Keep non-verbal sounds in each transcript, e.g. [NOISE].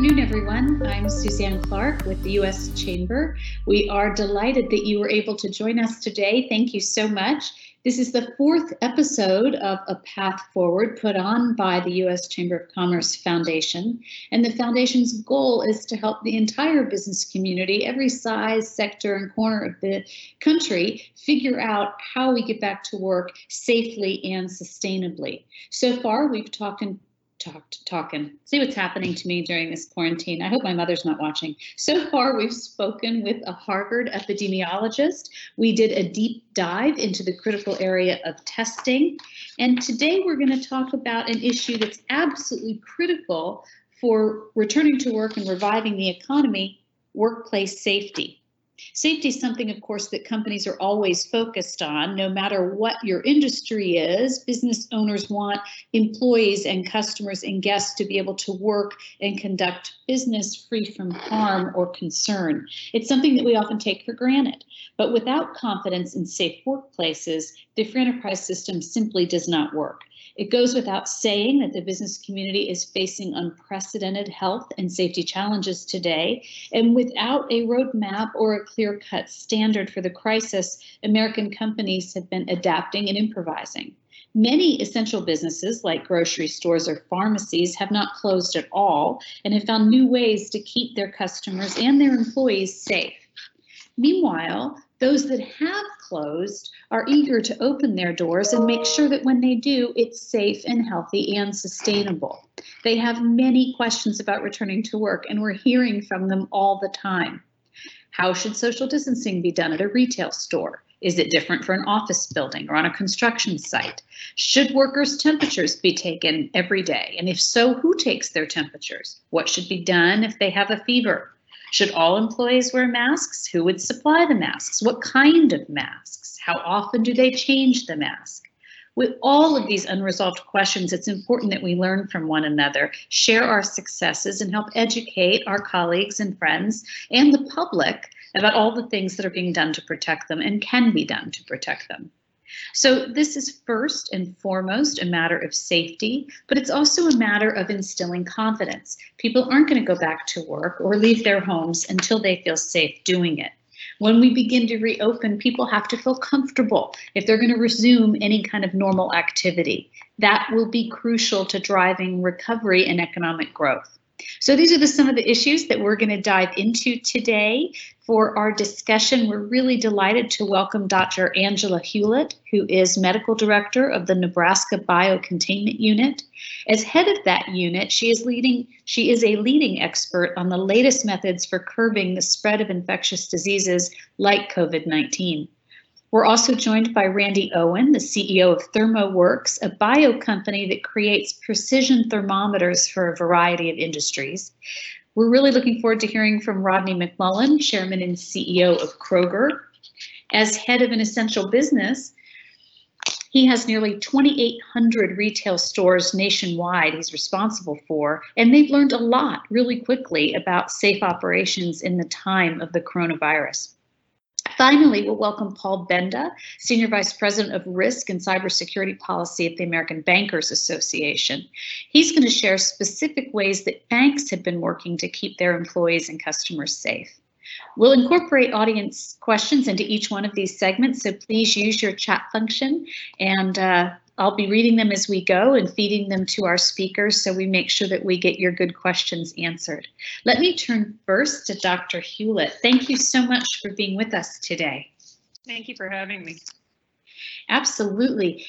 afternoon, everyone. I'm Suzanne Clark with the U.S. Chamber. We are delighted that you were able to join us today. Thank you so much. This is the fourth episode of A Path Forward put on by the U.S. Chamber of Commerce Foundation. And the foundation's goal is to help the entire business community, every size, sector, and corner of the country, figure out how we get back to work safely and sustainably. So far, we've talked in talked talking. See what's happening to me during this quarantine. I hope my mother's not watching. So far we've spoken with a harvard epidemiologist. We did a deep dive into the critical area of testing. And today we're going to talk about an issue that's absolutely critical for returning to work and reviving the economy workplace safety Safety is something, of course, that companies are always focused on, no matter what your industry is. Business owners want employees and customers and guests to be able to work and conduct business free from harm or concern. It's something that we often take for granted. But without confidence in safe workplaces, the free enterprise system simply does not work. It goes without saying that the business community is facing unprecedented health and safety challenges today. And without a roadmap or a clear cut standard for the crisis, American companies have been adapting and improvising. Many essential businesses like grocery stores or pharmacies have not closed at all and have found new ways to keep their customers and their employees safe. Meanwhile, those that have closed are eager to open their doors and make sure that when they do, it's safe and healthy and sustainable. They have many questions about returning to work, and we're hearing from them all the time. How should social distancing be done at a retail store? Is it different for an office building or on a construction site? Should workers' temperatures be taken every day? And if so, who takes their temperatures? What should be done if they have a fever? Should all employees wear masks? Who would supply the masks? What kind of masks? How often do they change the mask? With all of these unresolved questions, it's important that we learn from one another, share our successes, and help educate our colleagues and friends and the public about all the things that are being done to protect them and can be done to protect them. So this is first and foremost a matter of safety, but it's also a matter of instilling confidence. People aren't going to go back to work or leave their homes until they feel safe doing it. When we begin to reopen, people have to feel comfortable if they're going to resume any kind of normal activity. That will be crucial to driving recovery and economic growth. So these are the, some of the issues that we're going to dive into today. For our discussion, we're really delighted to welcome Dr. Angela Hewlett, who is Medical Director of the Nebraska Biocontainment Unit. As head of that unit, she is leading she is a leading expert on the latest methods for curbing the spread of infectious diseases like COVID-19. We're also joined by Randy Owen, the CEO of ThermoWorks, a bio company that creates precision thermometers for a variety of industries. We're really looking forward to hearing from Rodney McMullen, Chairman and CEO of Kroger. As head of an essential business, he has nearly 2,800 retail stores nationwide he's responsible for, and they've learned a lot really quickly about safe operations in the time of the coronavirus. Finally, we'll welcome Paul Benda, Senior Vice President of Risk and Cybersecurity Policy at the American Bankers Association. He's going to share specific ways that banks have been working to keep their employees and customers safe. We'll incorporate audience questions into each one of these segments, so please use your chat function and uh, I'll be reading them as we go and feeding them to our speakers so we make sure that we get your good questions answered. Let me turn first to Dr. Hewlett. Thank you so much for being with us today. Thank you for having me. Absolutely.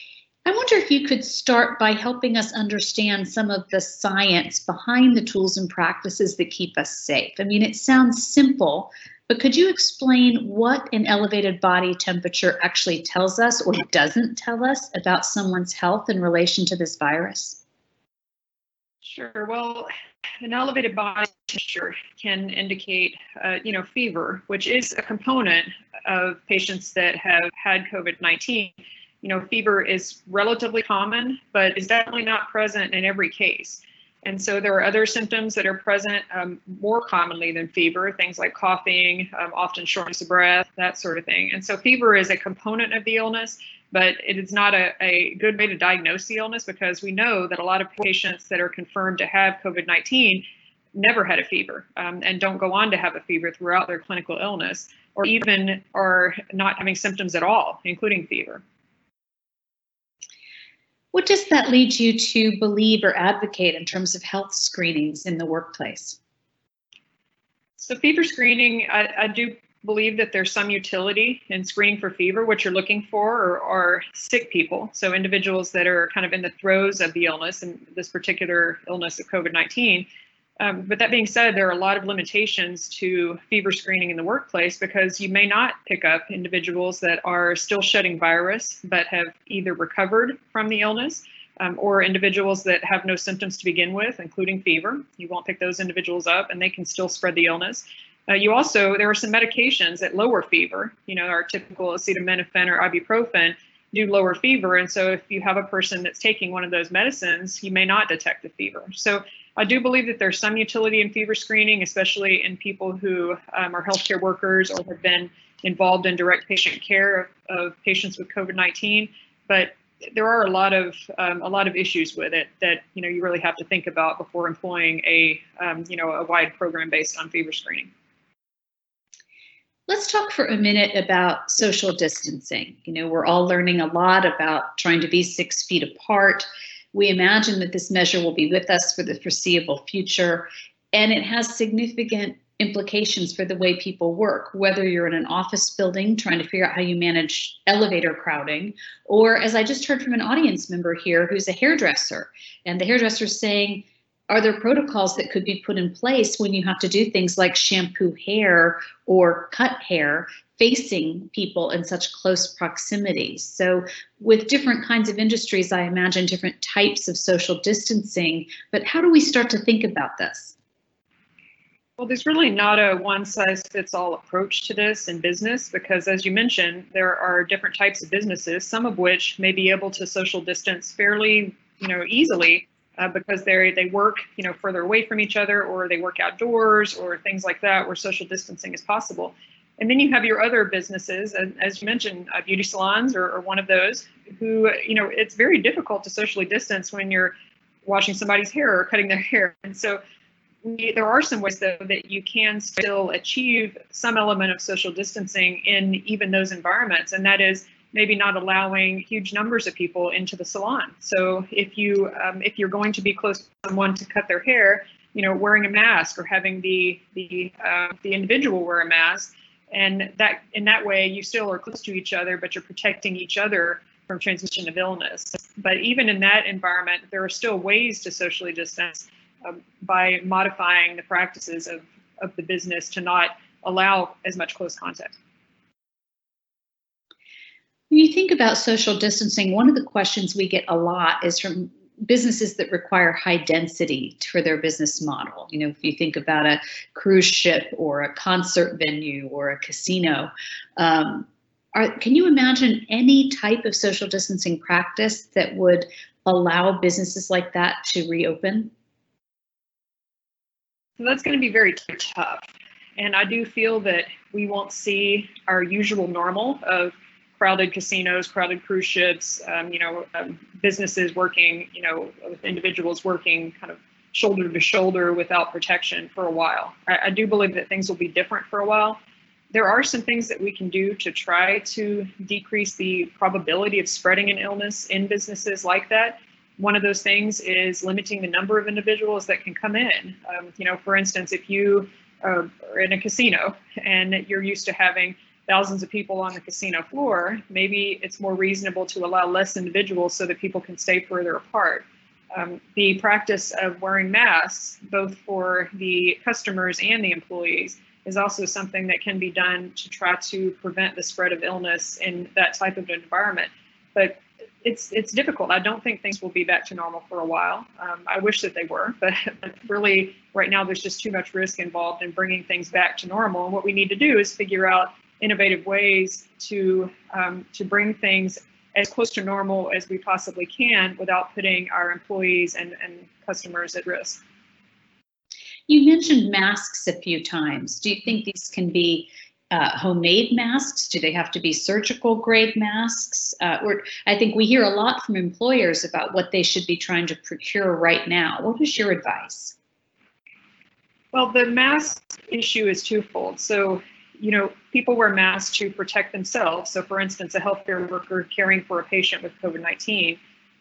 I wonder if you could start by helping us understand some of the science behind the tools and practices that keep us safe. I mean, it sounds simple, but could you explain what an elevated body temperature actually tells us or doesn't tell us about someone's health in relation to this virus? Sure. Well, an elevated body temperature can indicate, uh, you know, fever, which is a component of patients that have had COVID-19. You know, fever is relatively common, but is definitely not present in every case. And so there are other symptoms that are present um, more commonly than fever, things like coughing, um, often shortness of breath, that sort of thing. And so fever is a component of the illness, but it is not a, a good way to diagnose the illness because we know that a lot of patients that are confirmed to have COVID 19 never had a fever um, and don't go on to have a fever throughout their clinical illness, or even are not having symptoms at all, including fever. What does that lead you to believe or advocate in terms of health screenings in the workplace? So, fever screening, I, I do believe that there's some utility in screening for fever. What you're looking for are, are, sick people, so individuals that are kind of in the throes of the illness, and this particular illness of COVID 19. Um, but that being said, there are a lot of limitations to fever screening in the workplace because you may not pick up individuals that are still shedding virus but have either recovered from the illness um, or individuals that have no symptoms to begin with, including fever. You won't pick those individuals up and they can still spread the illness. Uh, you also, there are some medications that lower fever, you know, our typical acetaminophen or ibuprofen do lower fever. And so if you have a person that's taking one of those medicines, you may not detect the fever. So I do believe that there's some utility in fever screening, especially in people who um, are healthcare workers or have been involved in direct patient care of, of patients with COVID-19. But there are a lot of um, a lot of issues with it that you know you really have to think about before employing a um, you know a wide program based on fever screening. Let's talk for a minute about social distancing. You know, we're all learning a lot about trying to be six feet apart. We imagine that this measure will be with us for the foreseeable future, and it has significant implications for the way people work, whether you're in an office building trying to figure out how you manage elevator crowding, or as I just heard from an audience member here who's a hairdresser, and the hairdresser saying, are there protocols that could be put in place when you have to do things like shampoo hair or cut hair facing people in such close proximity? So with different kinds of industries, I imagine different types of social distancing, but how do we start to think about this? Well, there's really not a one size fits all approach to this in business because, as you mentioned, there are different types of businesses, some of which may be able to social distance fairly, you know, easily uh, because they they work you know further away from each other or they work outdoors or things like that where social distancing is possible. And then you have your other businesses, and as you mentioned, uh, beauty salons are, are one of those who you know it's very difficult to socially distance when you're washing somebody's hair or cutting their [LAUGHS] hair. And so we, there are some ways though that you can still achieve some element of social distancing in even those environments, and that is maybe not allowing huge numbers of people into the salon. So if you um, if you're going to be close to someone to cut their hair, you know, wearing a mask or having the the uh, the individual wear a mask, and that in that way you still are close to each other, but you're protecting each other from transmission of illness. But even in that environment, there are still ways to socially distance um, by modifying the practices of of the business to not allow as much close contact. When you think about social distancing, one of the questions we get a lot is from businesses that require high density for their business model. You know, if you think about a cruise ship or a concert venue or a casino, um, are, can you imagine any type of social distancing practice that would allow businesses like that to reopen? So that's going to be very tough. And I do feel that we won't see our usual normal of crowded casinos, crowded cruise ships, um, you know, um, businesses working, you know, with individuals working kind of shoulder to shoulder without protection for a while. I, I do believe that things will be different for a while. There are some things that we can do to try to decrease the probability of spreading an illness in businesses like that. One of those things is limiting the number of individuals that can come in. Um, you know, for instance, if you uh, are in a casino and you're used to having thousands of people on the casino floor, maybe it's more reasonable to allow less individuals so that people can stay further apart. Um, the practice of wearing masks, both for the customers and the employees, is also something that can be done to try to prevent the spread of illness in that type of environment. But it's it's difficult. I don't think things will be back to normal for a while. Um, I wish that they were, but, [LAUGHS] but really, right now, there's just too much risk involved in bringing things back to normal. And what we need to do is figure out innovative ways to um, to bring things as close to normal as we possibly can without putting our employees and, and customers at risk. You mentioned masks a few times. Do you think these can be uh, homemade masks? Do they have to be surgical grade masks? Uh, or I think we hear a lot from employers about what they should be trying to procure right now. What is your advice? Well, the mask issue is twofold. So, you know, people wear masks to protect themselves. So, for instance, a healthcare worker caring for a patient with COVID 19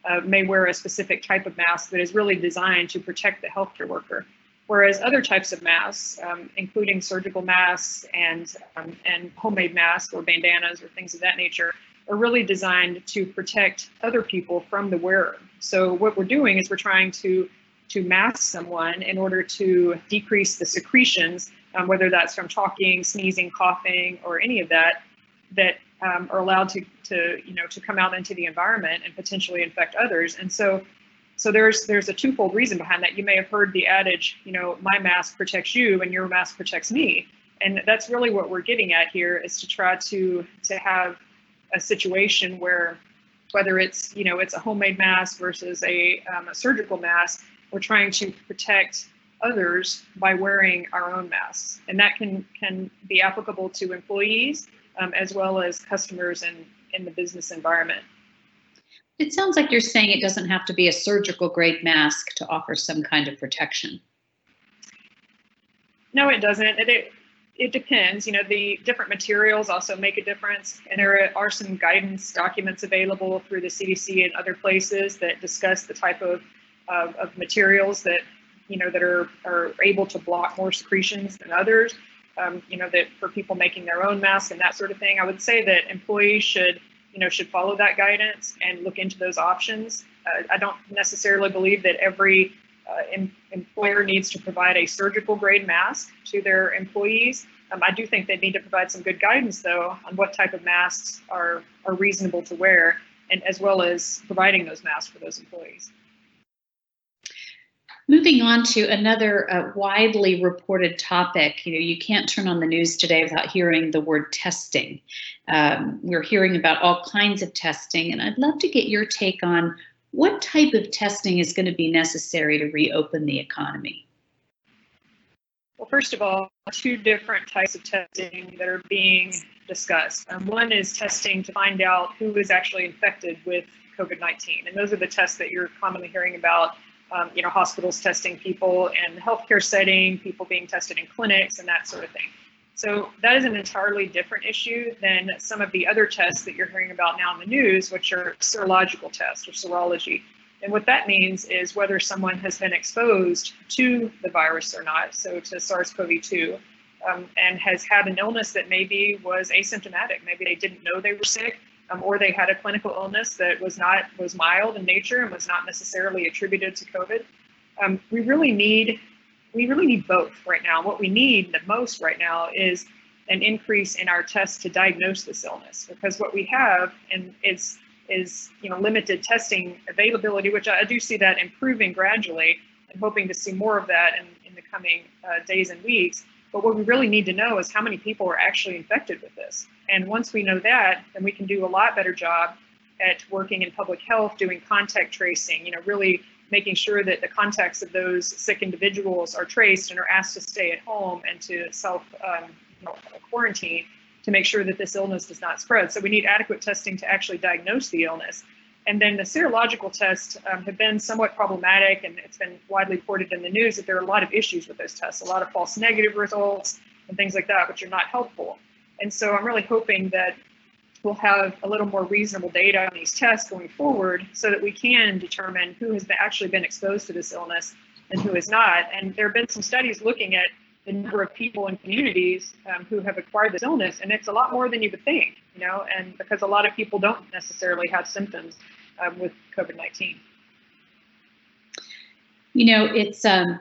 uh, may wear a specific type of mask that is really designed to protect the healthcare worker. Whereas other types of masks, um, including surgical masks and, um, and homemade masks or bandanas or things of that nature, are really designed to protect other people from the wearer. So what we're doing is we're trying to to mask someone in order to decrease the secretions, um, whether that's from talking, sneezing, coughing, or any of that, that um, are allowed to, to, you know, to come out into the environment and potentially infect others. And so, so there's there's a twofold reason behind that. You may have heard the adage, you know, my mask protects you and your mask protects me. And that's really what we're getting at here is to try to to have a situation where whether it's you know it's a homemade mask versus a, um, a surgical mask we're trying to protect others by wearing our own masks. And that can, can be applicable to employees um, as well as customers in, in the business environment. It sounds like you're saying it doesn't have to be a surgical grade mask to offer some kind of protection. No, it doesn't. It, it, it depends. You know, the different materials also make a difference. And there are some guidance documents available through the CDC and other places that discuss the type of of, of materials that you know that are are able to block more secretions than others. Um, you know that for people making their own masks and that sort of thing. I would say that employees should you know should follow that guidance and look into those options. Uh, I don't necessarily believe that every uh, em employer needs to provide a surgical grade mask to their employees. Um, I do think they need to provide some good guidance though on what type of masks are are reasonable to wear and as well as providing those masks for those employees. Moving on to another uh, widely reported topic, you know, you can't turn on the news today without hearing the word testing. Um, we're hearing about all kinds of testing, and I'd love to get your take on what type of testing is going to be necessary to reopen the economy. Well, first of all, two different types of testing that are being discussed. Um, one is testing to find out who is actually infected with COVID 19, and those are the tests that you're commonly hearing about um, you know, hospitals testing people in the healthcare setting, people being tested in clinics, and that sort of thing. So that is an entirely different issue than some of the other tests that you're hearing about now in the news, which are serological tests or serology. And what that means is whether someone has been exposed to the virus or not, so to SARS-CoV-2, um, and has had an illness that maybe was asymptomatic. Maybe they didn't know they were sick, um, or they had a clinical illness that was not was mild in nature and was not necessarily attributed to COVID. Um, we really need we really need both right now. What we need the most right now is an increase in our tests to diagnose this illness because what we have and is is you know limited testing availability, which I do see that improving gradually and hoping to see more of that in, in the coming uh, days and weeks. But what we really need to know is how many people are actually infected with this. And once we know that, then we can do a lot better job at working in public health, doing contact tracing, you know, really making sure that the contacts of those sick individuals are traced and are asked to stay at home and to self um, you know, quarantine to make sure that this illness does not spread. So we need adequate testing to actually diagnose the illness. And then the serological tests um, have been somewhat problematic, and it's been widely reported in the news that there are a lot of issues with those tests, a lot of false negative results and things like that, which are not helpful. And so I'm really hoping that we'll have a little more reasonable data on these tests going forward so that we can determine who has been, actually been exposed to this illness and who has not. And there have been some studies looking at the number of people in communities um, who have acquired this illness, and it's a lot more than you would think, you know, and because a lot of people don't necessarily have symptoms um, with COVID-19. You know, it's um,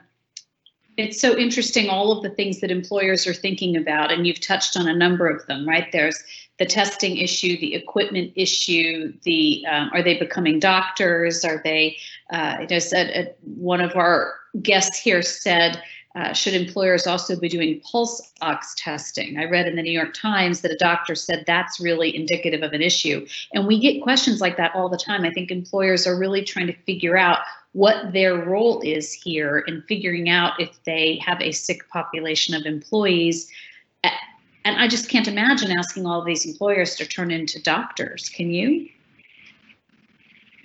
it's so interesting all of the things that employers are thinking about, and you've touched on a number of them, right? There's the testing issue, the equipment issue, the um, are they becoming doctors? Are they? Uh, you know, said uh, one of our guests here said uh, should employers also be doing pulse ox testing? I read in the New York Times that a doctor said that's really indicative of an issue. And we get questions like that all the time. I think employers are really trying to figure out what their role is here in figuring out if they have a sick population of employees. And I just can't imagine asking all these employers to turn into doctors. Can you?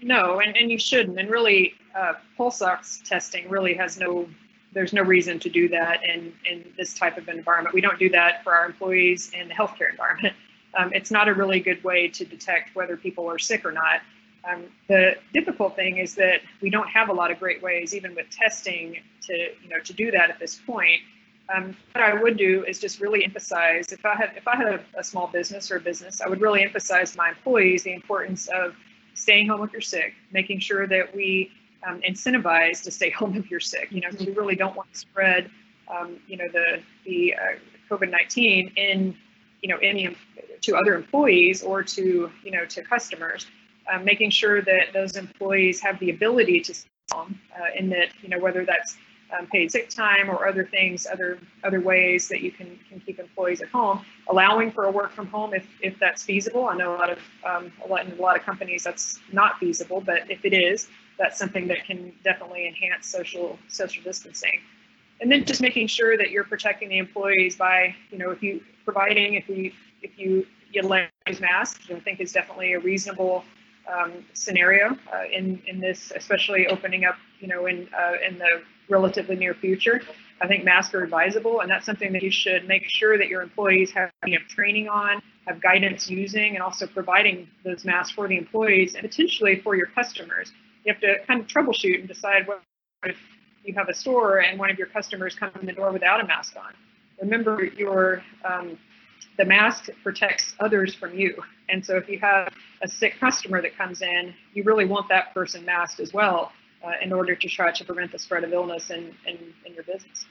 No, and, and you shouldn't. And really, uh, pulse ox testing really has no there's no reason to do that in, in this type of environment. We don't do that for our employees in the healthcare environment. [LAUGHS] Um, it's not a really good way to detect whether people are sick or not. Um, the difficult thing is that we don't have a lot of great ways, even with testing, to you know to do that at this point. Um, what I would do is just really emphasize if I had if I had a, a, small business or a business, I would really emphasize my employees the importance of staying home if you're sick, making sure that we um, incentivize to stay [LAUGHS] home if you're sick. You know, we really don't want to spread, um, you know, the the uh, COVID-19 in, you know, any to other employees or to, you know, to customers. Um, making sure that those employees have the ability to stay home, uh, in that, you know, whether that's um, paid sick time or other things, other other ways that you can can keep employees at home, allowing for a work from home if if that's feasible. I know a lot of um, a lot in a lot of companies that's not feasible, but if it is, that's something that can definitely enhance social social distancing. And then just making sure that you're protecting the employees by, you know, if you providing, if you if you utilize masks, I think is definitely a reasonable um, scenario uh, in in this, especially opening up, you know, in uh, in the relatively near future. I think masks are advisable, and that's something that you should make sure that your employees have you know, training on, have guidance using, and also providing those masks for the employees and potentially for your customers you have to kind of troubleshoot and decide what if you have a store and one of your customers come in the door without a mask on. Remember, your um, the mask protects others from you. And so if you have a sick customer that comes in, you really want that person masked as well uh, in order to try to prevent the spread of illness in, in, in your business.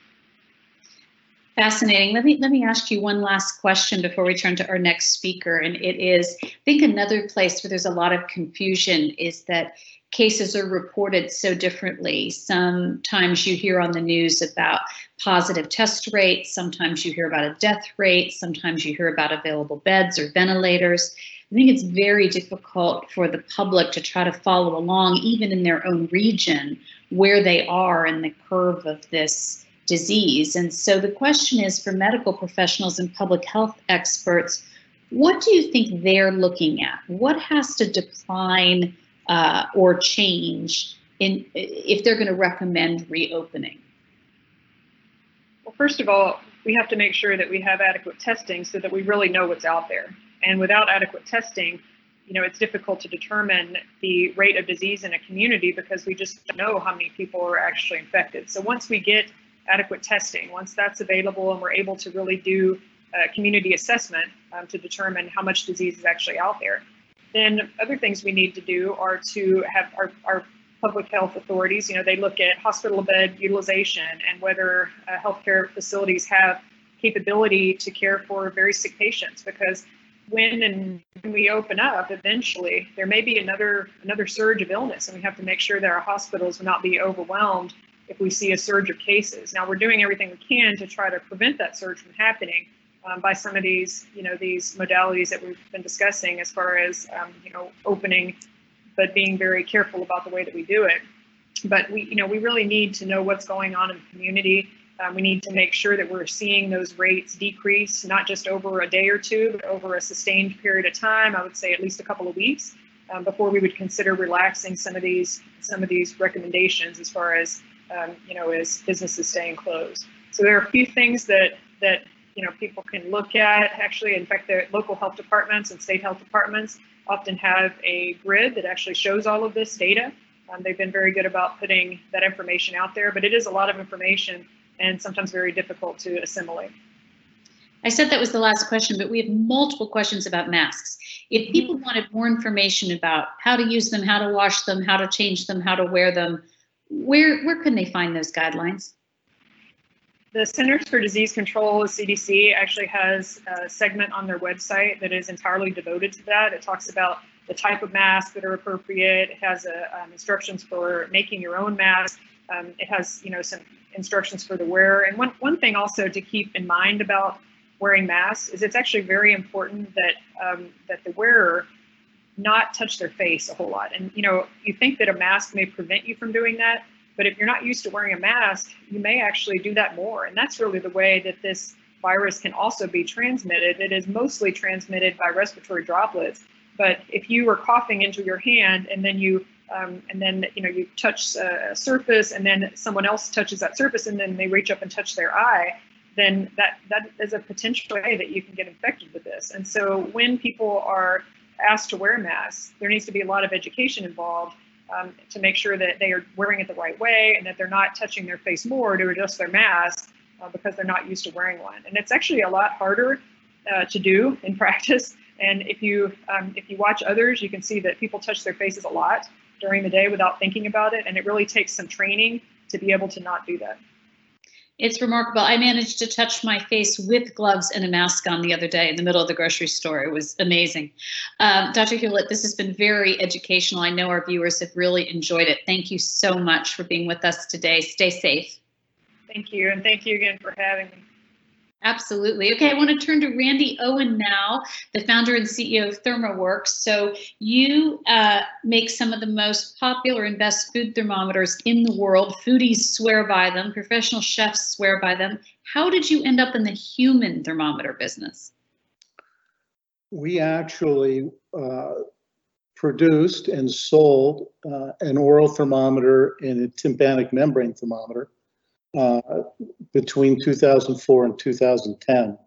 Fascinating. Let me let me ask you one last question before we turn to our next speaker. And it is, I think another place where there's a lot of confusion is that cases are reported so differently. Sometimes you hear on the news about positive test rates, sometimes you hear about a death rate, sometimes you hear about available beds or ventilators. I think it's very difficult for the public to try to follow along, even in their own region, where they are in the curve of this disease. And so the question is for medical professionals and public health experts, what do you think they're looking at? What has to define uh, or change in if they're going to recommend reopening? Well, first of all, we have to make sure that we have adequate testing so that we really know what's out there. And without adequate testing, you know, it's difficult to determine the rate of disease in a community because we just don't know how many people are actually infected. So once we get adequate testing, once that's available and we're able to really do community assessment um, to determine how much disease is actually out there, then other things we need to do are to have our, our public health authorities, you know, they look at hospital bed utilization and whether uh, healthcare facilities have capability to care for very sick patients. Because when and when we open up eventually there may be another another surge of illness and we have to make sure that our hospitals will not be overwhelmed if we see a surge of cases. Now we're doing everything we can to try to prevent that surge from happening um, by some of these, you know, these modalities that we've been discussing as far as, um, you know, opening, but being very careful about the way that we do it. But we, you know, we really need to know what's going on in the community. Um, we need to make sure that we're seeing those rates decrease, not just over a day or two, but over a sustained period of time. I would say at least a couple of weeks um, before we would consider relaxing some of these some of these recommendations as far as um, you know as businesses staying closed. So there are a few things that that you know people can look at. Actually, in fact, the local health departments and state health departments often have a grid that actually shows all of this data. Um, they've been very good about putting that information out there, but it is a lot of information and sometimes very difficult to assimilate. I said that was the last question, but we have multiple questions about masks. If mm-hmm. people wanted more information about how to use them, how to wash them, how to change them, how to wear them, where where can they find those guidelines? The Centers for Disease Control, CDC, actually has a segment on their website that is entirely devoted to that. It talks about the type of masks that are appropriate. It has a, um, instructions for making your own mask. Um, it has, you know, some instructions for the wearer. And one, one thing also to keep in mind about wearing masks is it's actually very important that um, that the wearer not touch their face a whole lot. And you know, you think that a mask may prevent you from doing that, but if you're not used to wearing a mask, you may actually do that more. And that's really the way that this virus can also be transmitted. It is mostly transmitted by respiratory droplets. But if you are coughing into your hand and then you um, and then you know you touch a surface, and then someone else touches that surface, and then they reach up and touch their eye, then that that is a potential way that you can get infected with this. And so when people are asked to wear masks, there needs to be a lot of education involved um, to make sure that they are wearing it the right way and that they're not touching their face more to adjust their mask uh, because they're not used to wearing one. And it's actually a lot harder uh, to do in [LAUGHS] practice. And if you um, if you watch others, you can see that people touch their faces a lot during the day without thinking about it. And it really takes some training to be able to not do that. It's remarkable. I managed to touch my face with gloves and a mask on the other day in the middle of the grocery store. It was amazing. Um, Dr. Hewlett, this has been very educational. I know our viewers have really enjoyed it. Thank you so much for being with us today. Stay safe. Thank you. And thank you again for having me. Absolutely. Okay, I want to turn to Randy Owen now, the founder and CEO of ThermoWorks. So you uh, make some of the most popular and best food thermometers in the world. Foodies swear by them. Professional chefs swear by them. How did you end up in the human thermometer business? We actually uh, produced and sold uh, an oral thermometer and a tympanic membrane thermometer uh, between 2004 and 2010.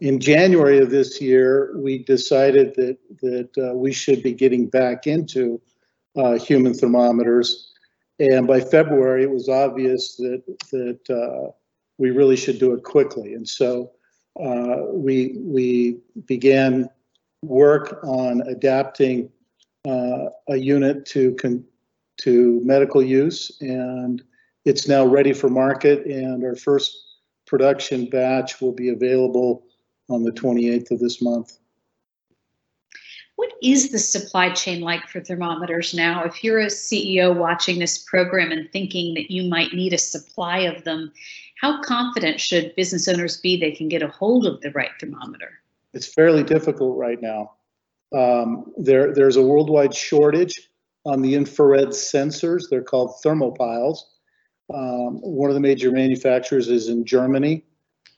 In January of this year, we decided that that uh, we should be getting back into uh, human thermometers, and by February, it was obvious that that uh, we really should do it quickly. And so uh, we we began work on adapting uh, a unit to con- to medical use and it's now ready for market and our first production batch will be available on the 28th of this month. What is the supply chain like for thermometers now? If you're a CEO watching this program and thinking that you might need a supply of them, how confident should business owners be they can get a hold of the right thermometer? It's fairly difficult right now. Um, there, there's a worldwide shortage on the infrared sensors. They're called thermopiles. Um, one of the major manufacturers is in Germany,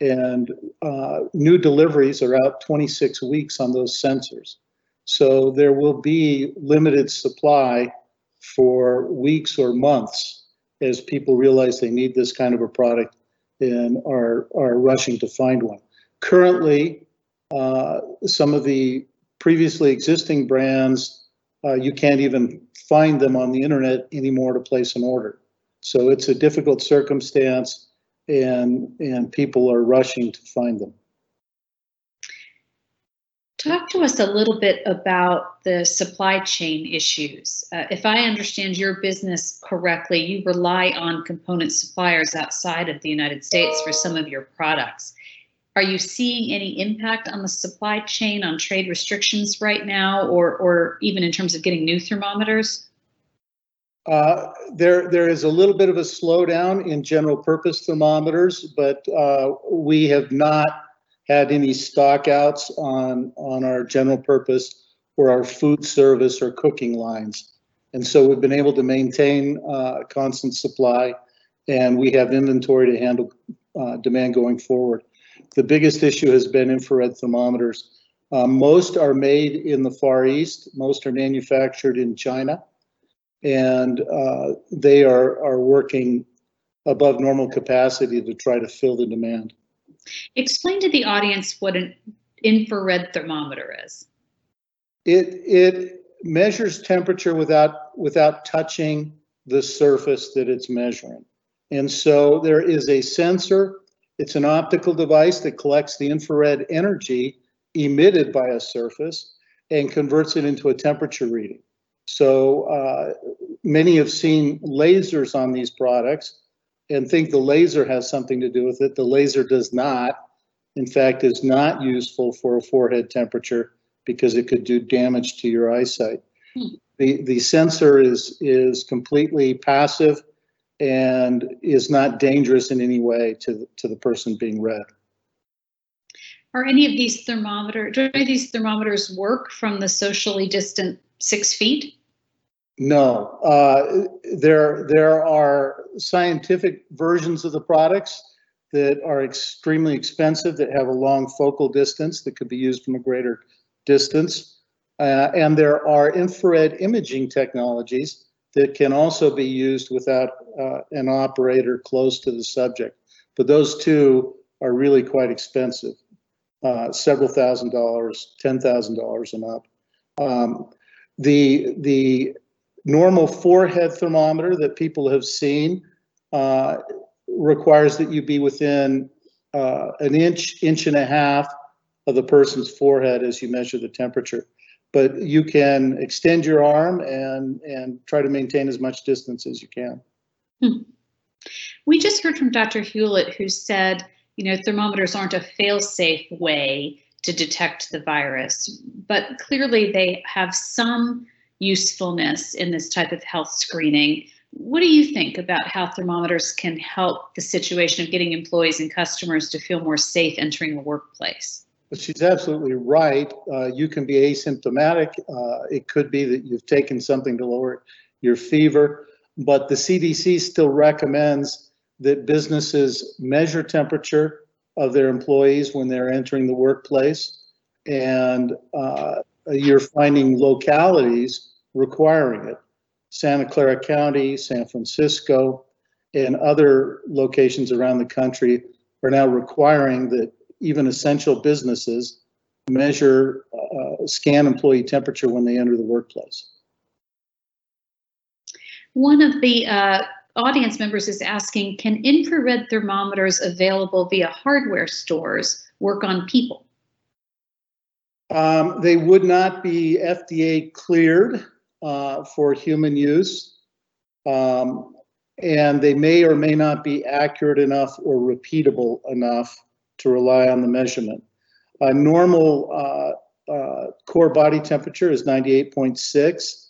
and uh, new deliveries are out 26 weeks on those sensors. So there will be limited supply for weeks or months as people realize they need this kind of a product and are, are rushing to find one. Currently, uh, some of the previously existing brands, uh, you can't even find them on the internet anymore to place an order. So it's a difficult circumstance and, and people are rushing to find them. Talk to us a little bit about the supply chain issues. Uh, if I understand your business correctly, you rely on component suppliers outside of the United States for some of your products. Are you seeing any impact on the supply chain on trade restrictions right now, or, or even in terms of getting new thermometers? Uh, there, there is a little bit of a slowdown in general purpose thermometers, but uh, we have not had any stockouts on on our general purpose or our food service or cooking lines, and so we've been able to maintain uh, constant supply, and we have inventory to handle uh, demand going forward. The biggest issue has been infrared thermometers. Uh, most are made in the Far East. Most are manufactured in China and uh, they are are working above normal capacity to try to fill the demand. Explain to the audience what an infrared thermometer is. It it measures temperature without without touching the surface that it's measuring. And so there is a sensor, it's an optical device that collects the infrared energy emitted by a surface and converts it into a temperature reading. So uh, many have seen lasers on these products and think the laser has something to do with it. The laser does not. In fact, is not useful for a forehead temperature because it could do damage to your eyesight. Hmm. The, the sensor is, is completely passive and is not dangerous in any way to, to the person being read. Are any of these thermometers, do any of these thermometers work from the socially distant six feet? No, uh, there there are scientific versions of the products that are extremely expensive that have a long focal distance that could be used from a greater distance, uh, and there are infrared imaging technologies that can also be used without uh, an operator close to the subject. But those two are really quite expensive, uh, several thousand dollars, ten thousand dollars and up. Um, the the normal forehead thermometer that people have seen uh, requires that you be within uh, an inch, inch and a half of the person's forehead as you measure the temperature. But you can extend your arm and and try to maintain as much distance as you can. We just heard from Dr. Hewlett, who said, you know, thermometers aren't a fail-safe way to detect the virus, but clearly they have some usefulness in this type of health screening. What do you think about how thermometers can help the situation of getting employees and customers to feel more safe entering the workplace? She's absolutely right. Uh, you can be asymptomatic. Uh, it could be that you've taken something to lower your fever, but the CDC still recommends that businesses measure temperature of their employees when they're entering the workplace. And uh, you're finding localities requiring it. Santa Clara County, San Francisco, and other locations around the country are now requiring that even essential businesses measure, uh, scan employee temperature when they enter the workplace. One of the uh, audience members is asking, can infrared thermometers available via hardware stores work on people? Um, they would not be FDA cleared uh, for human use. Um, and they may or may not be accurate enough or repeatable enough to rely on the measurement. A normal uh, uh, core body temperature is 98.6.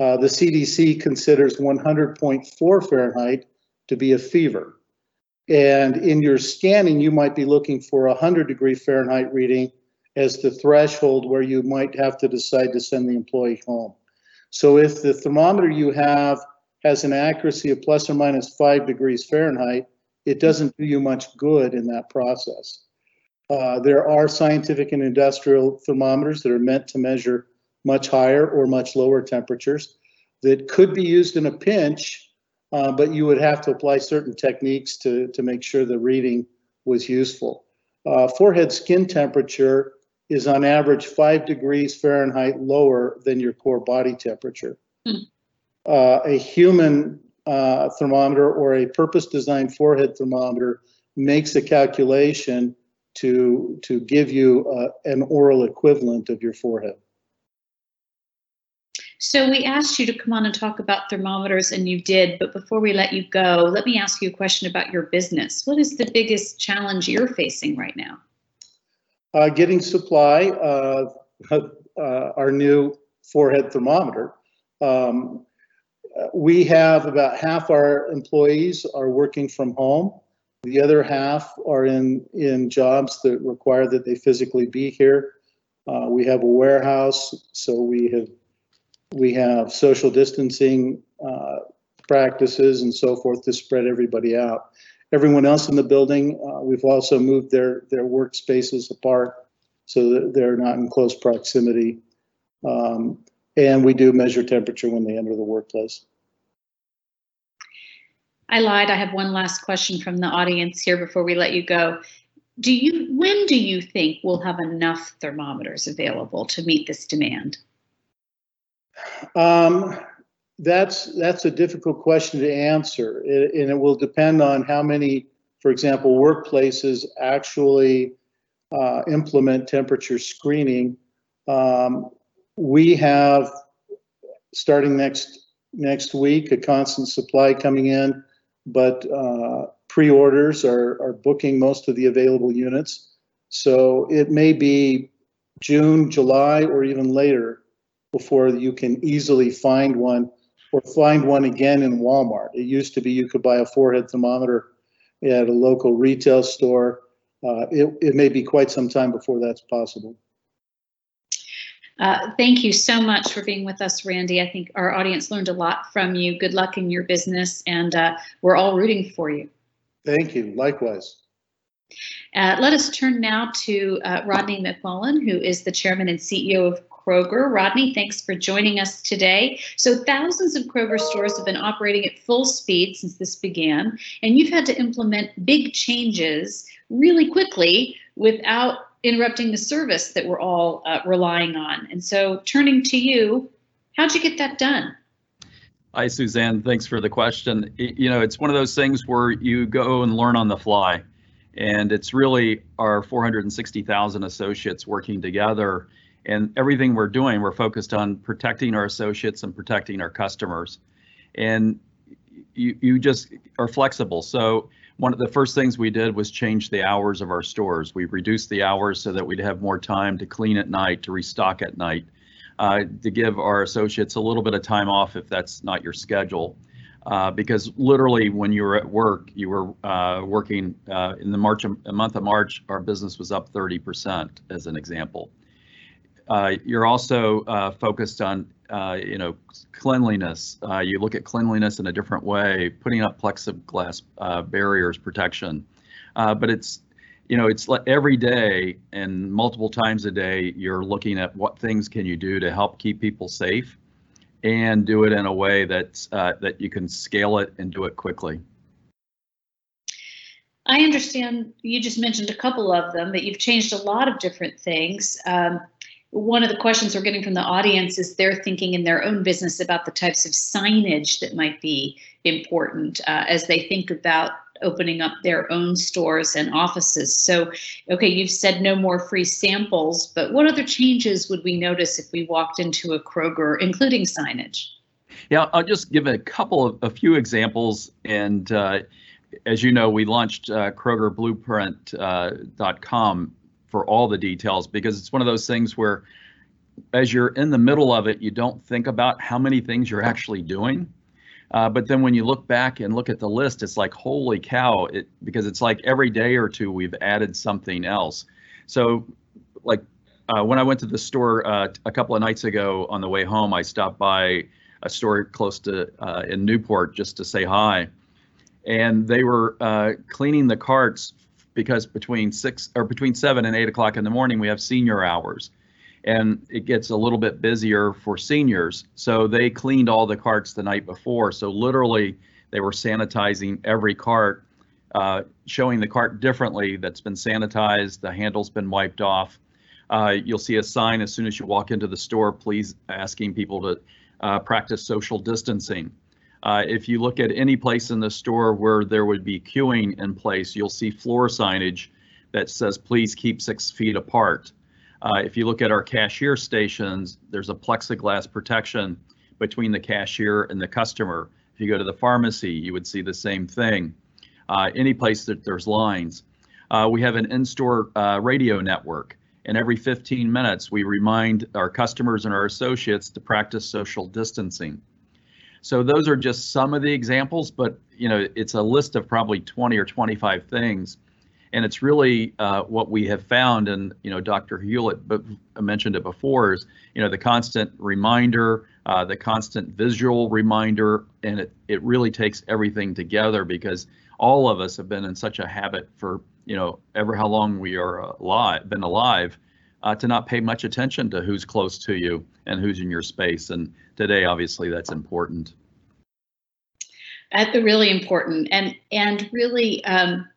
Uh, the CDC considers 100.4 Fahrenheit to be a fever. And in your scanning, you might be looking for a 100 degree Fahrenheit reading as the threshold where you might have to decide to send the employee home. So if the thermometer you have has an accuracy of plus or minus five degrees Fahrenheit, it doesn't do you much good in that process. Uh, there are scientific and industrial thermometers that are meant to measure much higher or much lower temperatures that could be used in a pinch, uh, but you would have to apply certain techniques to, to make sure the reading was useful. Uh, forehead skin temperature is on average five degrees Fahrenheit lower than your core body temperature. Hmm. Uh, a human uh, thermometer or a purpose designed forehead thermometer makes a calculation to, to give you uh, an oral equivalent of your forehead. So we asked you to come on and talk about thermometers and you did, but before we let you go, let me ask you a question about your business. What is the biggest challenge you're facing right now? Uh, getting supply of uh, our new forehead thermometer. Um, we have about half our employees are working from home. The other half are in, in jobs that require that they physically be here. Uh, we have a warehouse, so we have we have social distancing uh, practices and so forth to spread everybody out. Everyone else in the building, uh, we've also moved their their workspaces apart so that they're not in close proximity. Um, and we do measure temperature when they enter the workplace. I lied. I have one last question from the audience here before we let you go. Do you when do you think we'll have enough thermometers available to meet this demand? Um, that's that's a difficult question to answer, it, and it will depend on how many, for example, workplaces actually uh, implement temperature screening. Um, we have starting next next week a constant supply coming in, but uh, pre-orders are are booking most of the available units. So it may be June, July, or even later before you can easily find one or find one again in Walmart. It used to be you could buy a forehead thermometer at a local retail store. Uh, it, it may be quite some time before that's possible. Uh, thank you so much for being with us, Randy. I think our audience learned a lot from you. Good luck in your business, and uh, we're all rooting for you. Thank you. Likewise. Uh, let us turn now to uh, Rodney McMullen, who is the chairman and CEO of Kroger. Rodney, thanks for joining us today. So, thousands of Kroger stores have been operating at full speed since this began, and you've had to implement big changes really quickly without interrupting the service that we're all uh, relying on. And so, turning to you, how'd you get that done? Hi, Suzanne. Thanks for the question. You know, it's one of those things where you go and learn on the fly. And it's really our 460,000 associates working together. And everything we're doing, we're focused on protecting our associates and protecting our customers. And you, you just are flexible. So one of the first things we did was change the hours of our stores. We reduced the hours so that we'd have more time to clean at night, to restock at night uh, to give our associates a little bit of time off if that's not your schedule. Uh, because literally when you were at work, you were uh, working uh, in the March, month of March, our business was up 30% as an example. Uh, you're also uh, focused on, you know, cleanliness. you look at cleanliness in a different way, putting up plexiglass barriers, protection. but it's you know, it's like every day and multiple times a day, you're looking at what things can you do to help keep people safe and do it in a way that's uh, that you can scale it and do it quickly. I understand you just mentioned a couple of them, but you've changed a lot of different things. Um, one of the questions we're getting from the audience is they're thinking in their own business about the types of signage that might be important uh, as they think about opening up their own stores and offices. So, okay, you've said no more free samples, but what other changes would we notice if we walked into a Kroger, including signage? Yeah, I'll just give a couple of a few examples. And uh, as you know, we launched uh, KrogerBlueprint.com uh, for all the details because it's one of those things where as you're in the middle of it, you don't think about how many things you're actually doing. Uh, but then when you look back and look at the list, it's like, holy cow, it, because it's like every day or two we've added something else. So like uh, when I went to the store uh, a couple of nights ago on the way home, I stopped by a store close to uh, in Newport just to say hi. And they were uh, cleaning the carts because between six or between seven and eight o'clock in the morning, we have senior hours and it gets a little bit busier for seniors. So they cleaned all the carts the night before. So literally, they were sanitizing every cart, uh, showing the cart differently that's been sanitized, the handle's been wiped off. Uh, you'll see a sign as soon as you walk into the store, please asking people to uh, practice social distancing. Uh, if you look at any place in the store where there would be queuing in place, you'll see floor signage that says, please keep six feet apart. Uh, if you look at our cashier stations, there's a plexiglass protection between the cashier and the customer. If you go to the pharmacy, you would see the same thing. Uh, any place that there's lines. Uh, we have an in-store uh, radio network, and every 15 minutes we remind our customers and our associates to practice social distancing. So those are just some of the examples, but you know it's a list of probably 20 or 25 things and it's really uh, what we have found, and you know, Dr. Hewlett mentioned it before, is you know the constant reminder, uh, the constant visual reminder, and it it really takes everything together because all of us have been in such a habit for you know ever how long we are alive, been alive, uh, to not pay much attention to who's close to you and who's in your space, and today obviously that's important. That's really important, and and really. Um,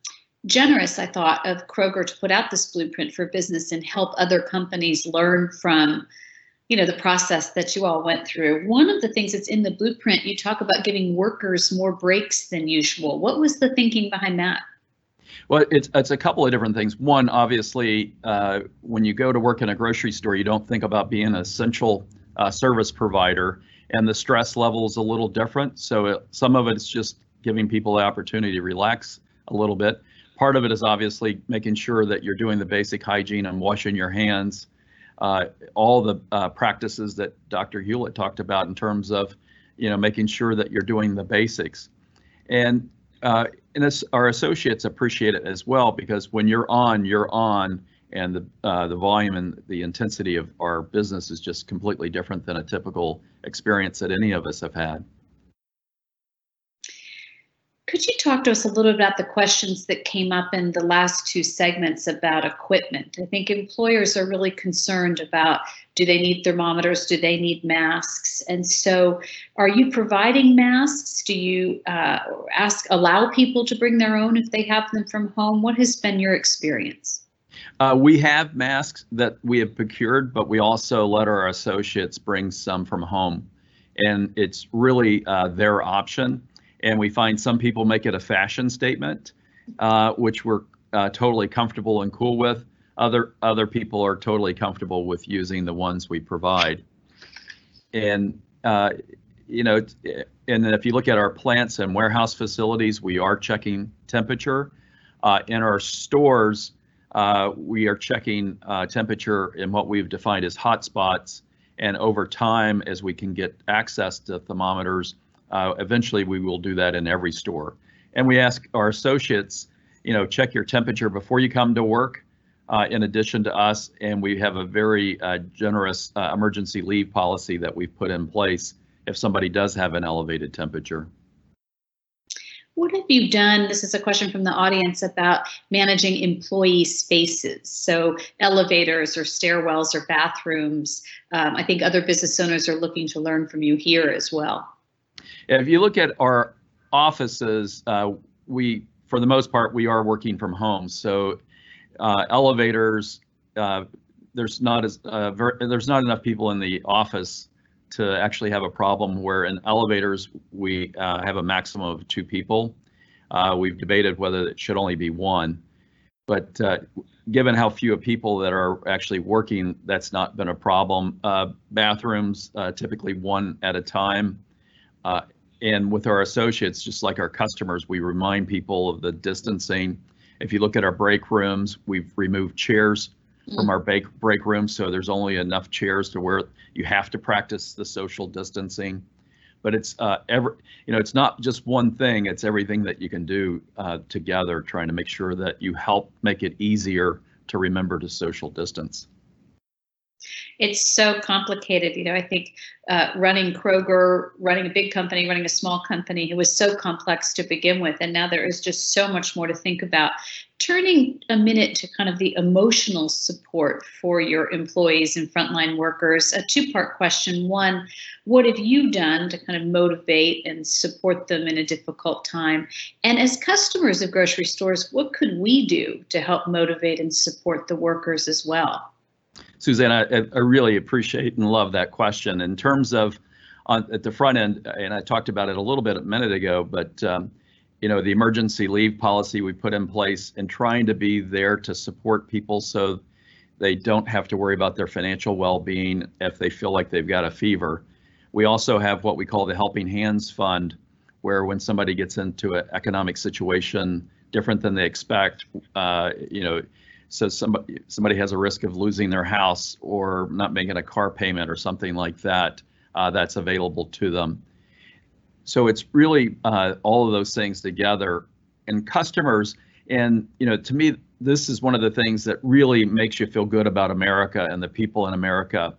generous, I thought, of Kroger to put out this blueprint for business and help other companies learn from, you know, the process that you all went through. One of the things that's in the blueprint, you talk about giving workers more breaks than usual. What was the thinking behind that? Well, it's it's a couple of different things. One, obviously, uh, when you go to work in a grocery store, you don't think about being an essential uh, service provider, and the stress level is a little different. So it, some of it's just giving people the opportunity to relax a little bit. Part of it is obviously making sure that you're doing the basic hygiene and washing your hands. Uh, all the uh, practices that Dr. Hewlett talked about in terms of, you know, making sure that you're doing the basics. And uh, and our associates appreciate it as well because when you're on, you're on, and the uh, the volume and the intensity of our business is just completely different than a typical experience that any of us have had. Could you talk to us a little about the questions that came up in the last two segments about equipment? I think employers are really concerned about do they need thermometers? Do they need masks? And so, are you providing masks? Do you uh, ask allow people to bring their own if they have them from home? What has been your experience? Uh, we have masks that we have procured, but we also let our associates bring some from home, and it's really uh, their option and we find some people make it a fashion statement, uh, which we're uh, totally comfortable and cool with. Other other people are totally comfortable with using the ones we provide. And uh, you know, and if you look at our plants and warehouse facilities, we are checking temperature. Uh, in our stores, uh, we are checking uh, temperature in what we've defined as hotspots. And over time, as we can get access to thermometers, uh, eventually, we will do that in every store. And we ask our associates, you know, check your temperature before you come to work. Uh, in addition to us, and we have a very uh, generous uh, emergency leave policy that we've put in place if somebody does have an elevated temperature. What have you done? This is a question from the audience about managing employee spaces. So, elevators or stairwells or bathrooms. Um, I think other business owners are looking to learn from you here as well. If you look at our offices, uh, we, for the most part, we are working from home. So uh, elevators, uh, there's not as uh, ver- there's not enough people in the office to actually have a problem. Where in elevators we uh, have a maximum of two people. Uh, we've debated whether it should only be one, but given how few of people that are actually working, that's not been a problem. bathrooms typically one at a time. Uh, and with our associates, just like our customers, we remind people of the distancing. If you look at our break rooms, we've removed chairs mm. from our break break rooms, so there's only enough chairs to where you have to practice the social distancing. But it's uh, ever, you know, it's not just one thing; it's everything that you can do uh, together, trying to make sure that you help make it easier to remember to social distance it's so complicated. You know, I think uh, running Kroger, running a big company, running a small company, it was so complex to begin with. And now there is just so much more to think about. Turning a minute to kind of the emotional support for your employees and frontline workers, a two part question. One, what have you done to kind of motivate and support them in a difficult time? And as customers of grocery stores, what could we do to help motivate and support the workers as well? Suzanne, I, I, really appreciate and love that question. In terms of on at the front end, and I talked about it a little bit a minute ago, but um, you know the emergency leave policy we put in place and trying to be there to support people so they don't have to worry about their financial well-being if they feel like they've got a fever. We also have what we call the Helping Hands Fund, where when somebody gets into an economic situation different than they expect, uh, you know, so somebody somebody has a risk of losing their house or not making a car payment or something like that, uh, that's available to them. So it's really uh, all of those things together, and customers. And you know, to me, this is one of the things that really makes you feel good about America and the people in America.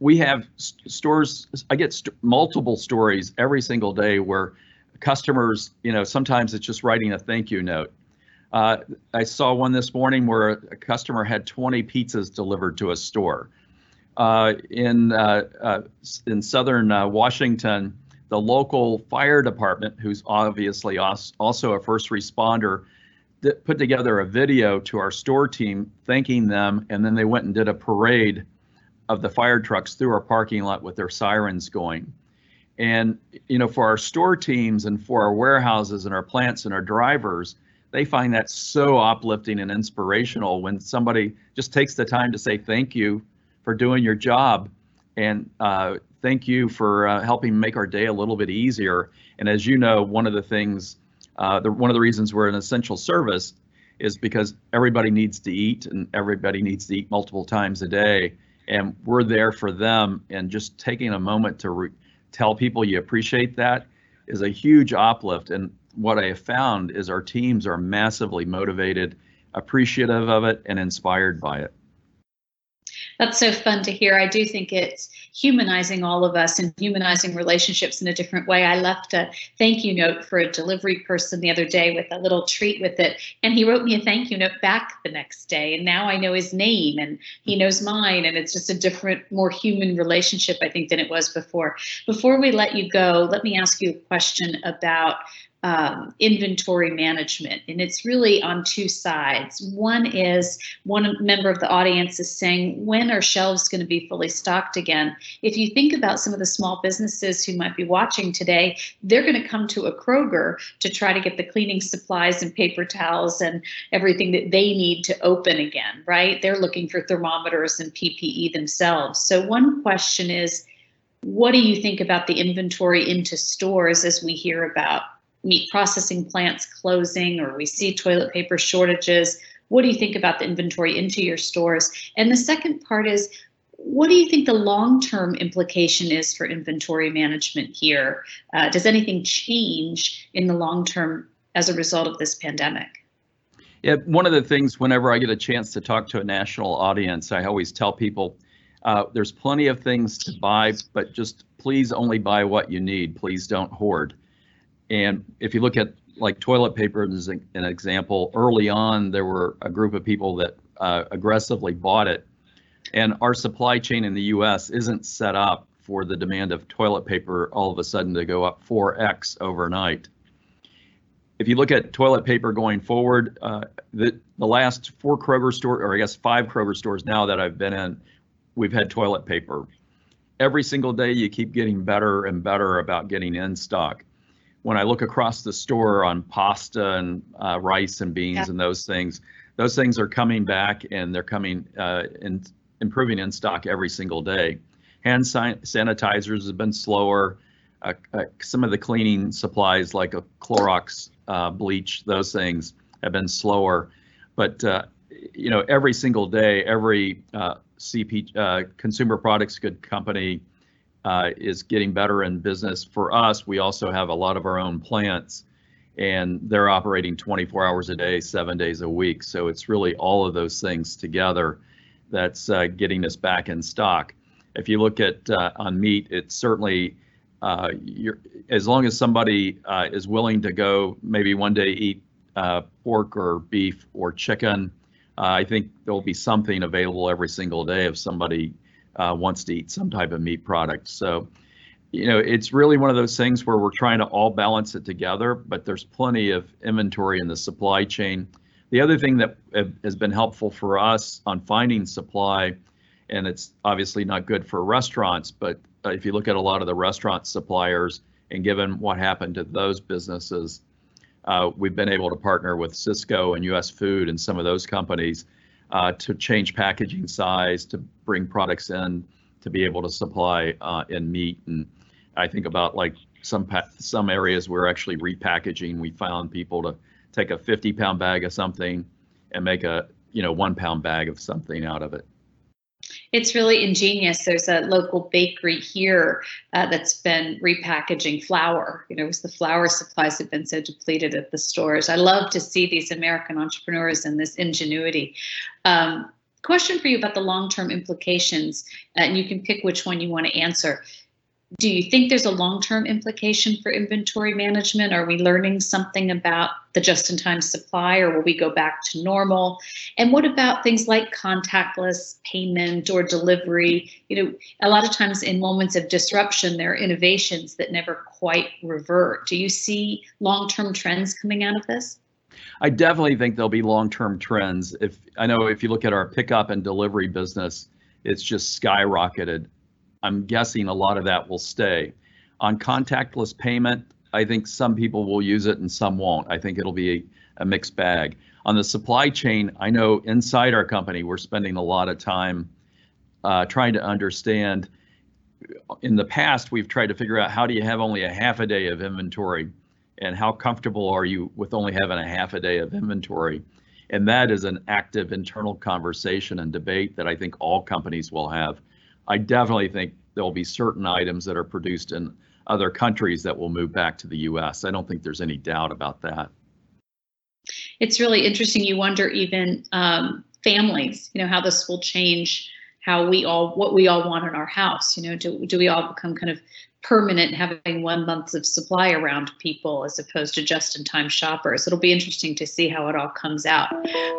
We have st- stores. I get st- multiple stories every single day where customers, you know, sometimes it's just writing a thank you note uh, I saw one this morning where a customer had 20 pizzas delivered to a store. Uh, in uh, uh in southern uh, Washington, the local fire department, who's obviously also a first responder, put together a video to our store team thanking them, and then they went and did a parade of the fire trucks through our parking lot with their sirens going. And you know, for our store teams and for our warehouses and our plants and our drivers, they find that so uplifting and inspirational when somebody just takes the time to say thank you for doing your job and uh, thank you for uh, helping make our day a little bit easier. And as you know, one of the things, uh, the, one of the reasons we're an essential service is because everybody needs to eat and everybody needs to eat multiple times a day. And we're there for them. And just taking a moment to re- tell people you appreciate that is a huge uplift. And what I have found is our teams are massively motivated, appreciative of it, and inspired by it. That's so fun to hear. I do think it's humanizing all of us and humanizing relationships in a different way. I left a thank you note for a delivery person the other day with a little treat with it, and he wrote me a thank you note back the next day. And now I know his name and he knows mine, and it's just a different, more human relationship, I think, than it was before. Before we let you go, let me ask you a question about um, inventory management. And it's really on two sides. One is one member of the audience is saying, when are shelves going to be fully stocked again? If you think about some of the small businesses who might be watching today, they're going to come to a Kroger to try to get the cleaning supplies and paper towels and everything that they need to open again, right? They're looking for thermometers and PPE themselves. So, one question is, what do you think about the inventory into stores as we hear about meat processing plants closing or we see toilet paper shortages. What do you think about the inventory into your stores? And the second part is what do you think the long term implication is for inventory management here? Uh, does anything change in the long term as a result of this pandemic? Yeah, one of the things whenever I get a chance to talk to a national audience, I always tell people uh, there's plenty of things to buy, but just please only buy what you need. Please don't hoard. And if you look at like toilet paper as an example, early on there were a group of people that uh, aggressively bought it, and our supply chain in the U.S. isn't set up for the demand of toilet paper all of a sudden to go up 4x overnight. If you look at toilet paper going forward, uh, the the last four Kroger store, or I guess five Kroger stores now that I've been in, we've had toilet paper. Every single day you keep getting better and better about getting in stock when I look across the store on pasta and uh, rice and beans yeah. and those things, those things are coming back and they're coming uh, and improving in stock every single day. Hand sanitizers have been slower. Uh, uh, some of the cleaning supplies like a Clorox uh, bleach, those things have been slower. But uh, you know, every single day, every CP consumer products good company uh, is getting better in business. For us, we also have a lot of our own plants and they're operating 24 hours a day, seven days a week. So it's really all of those things together that's uh, getting us back in stock. If you look at uh, on meat, it's certainly uh, as long as somebody uh, is willing to go maybe one day eat uh, pork or beef or chicken, I think there'll be something available every single day if somebody uh, wants to eat some type of meat product. So, you know, it's really one of those things where we're trying to all balance it together, but there's plenty of inventory in the supply chain. The other thing that has been helpful for us on finding supply, and it's obviously not good for restaurants, but uh, if you look at a lot of the restaurant suppliers and given what happened to those businesses, uh, we've been able to partner with Sysco and US Food and some of those companies uh, to change packaging size, to bring products in, to be able to supply uh, in meat. And I think about like some some areas we're actually repackaging. We found people to take a 50 pound bag of something and make a you know one pound bag of something out of it. It's really ingenious. There's a local bakery here uh, that's been repackaging flour. You know, the flour supplies have been so depleted at the stores. I love to see these American entrepreneurs and this ingenuity. Um, question for you about the long-term implications, and you can pick which one you want to answer do you think there's a long-term implication for inventory management? Are we learning something about the just-in-time supply or will we go back to normal? And what about things like contactless payment or delivery? You know, a lot of times in moments of disruption, there are innovations that never quite revert. Do you see long-term trends coming out of this? I definitely think there'll be long-term trends. If I know if you look at our pickup and delivery business, it's just skyrocketed I'm guessing a lot of that will stay. On contactless payment, I think some people will use it and some won't. I think it'll be a, a mixed bag. On the supply chain, I know inside our company, we're spending a lot of time uh, trying to understand. In the past, we've tried to figure out how do you have only a half a day of inventory and how comfortable are you with only having a half a day of inventory? And that is an active internal conversation and debate that I think all companies will have. I definitely think there'll be certain items that are produced in other countries that will move back to the US. I don't think there's any doubt about that. It's really interesting. You wonder even um, families, you know, how this will change how we all what we all want in our house. You know, do do we all become kind of permanent having one month of supply around people as opposed to just in time shoppers. It'll be interesting to see how it all comes out.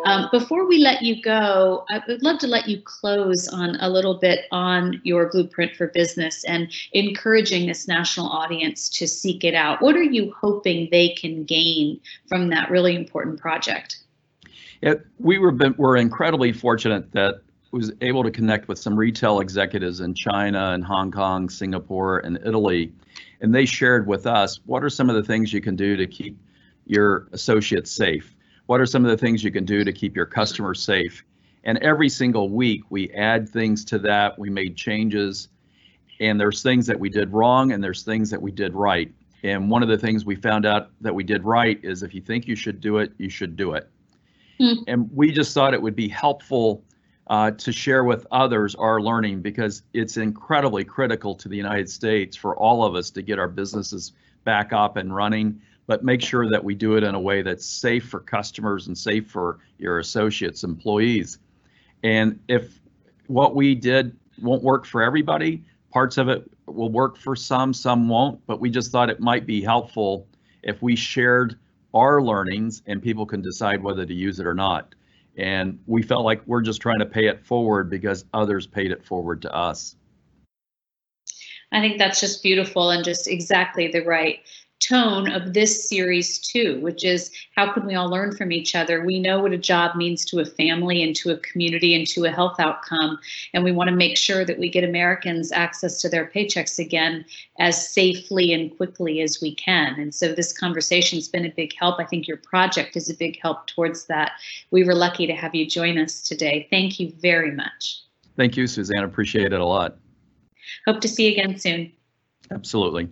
Um, before we let you go, I would love to let you close on a little bit on your blueprint for business and encouraging this national audience to seek it out. What are you hoping they can gain from that really important project? Yeah, we were we're incredibly fortunate that was able to connect with some retail executives in China and Hong Kong, Singapore, and Italy, and they shared with us what are some of the things you can do to keep your associates safe. What are some of the things you can do to keep your customers safe? And every single week we add things to that. We made changes, and there's things that we did wrong, and there's things that we did right. And one of the things we found out that we did right is if you think you should do it, you should do it. Mm. And we just thought it would be helpful uh, to share with others our learning because it's incredibly critical to the United States for all of us to get our businesses back up and running, but make sure that we do it in a way that's safe for customers and safe for your associates, employees. And if what we did won't work for everybody, parts of it will work for some, some won't, but we just thought it might be helpful if we shared our learnings and people can decide whether to use it or not. And we felt like we're just trying to pay it forward because others paid it forward to us. I think that's just beautiful and just exactly the right tone of this series too, which is how can we all learn from each other? We know what a job means to a family and to a community and to a health outcome, and we want to make sure that we get Americans access to their paychecks again as safely and quickly as we can. And so this conversation's been a big help. I think your project is a big help towards that. We were lucky to have you join us today. Thank you very much. Thank you, Suzanne. Appreciate it a lot. Hope to see you again soon. Absolutely.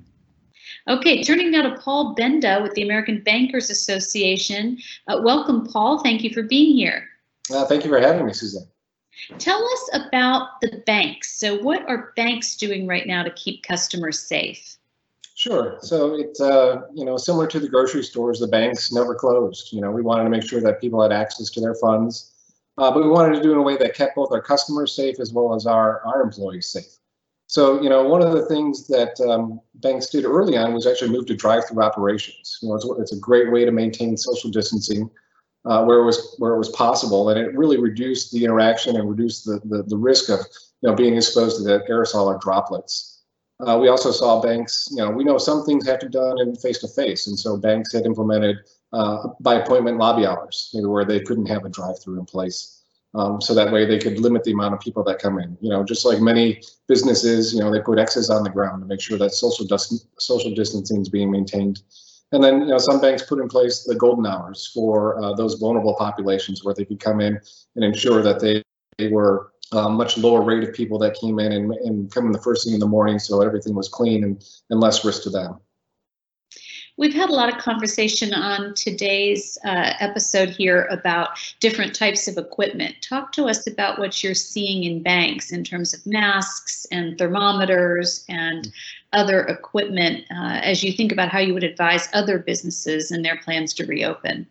Okay, turning now to Paul Benda with the American Bankers Association. Uh, welcome, Paul. Thank you for being here. Uh, thank you for having me, Susan. Tell us about the banks. So, what are banks doing right now to keep customers safe? Sure. So it's uh, you know similar to the grocery stores, the banks never closed. You know, we wanted to make sure that people had access to their funds, uh, but we wanted to do it in a way that kept both our customers safe as well as our our employees safe. So, you know, one of the things that um, banks did early on was actually move to drive-through operations. You know, it's, it's, a great way to maintain social distancing uh, where it was where it was possible, and it really reduced the interaction and reduced the the, the risk of you know being exposed to the aerosol or droplets. Uh, we also saw banks, you know, we know some things have to be done in face-to-face, and so banks had implemented uh, by appointment lobby hours, maybe where they couldn't have a drive-through in place. Um, so that way they could limit the amount of people that come in. You know, just like many businesses, you know, they put X's on the ground to make sure that social dis- social distancing is being maintained. And then, you know, some banks put in place the golden hours for uh, those vulnerable populations where they could come in and ensure that they, they were uh, much lower rate of people that came in and, and come in the first thing in the morning so everything was clean and, and less risk to them. We've had a lot of conversation on today's uh, episode here about different types of equipment. Talk to us about what you're seeing in banks in terms of masks and thermometers and other equipment uh, as you think about how you would advise other businesses and their plans to reopen.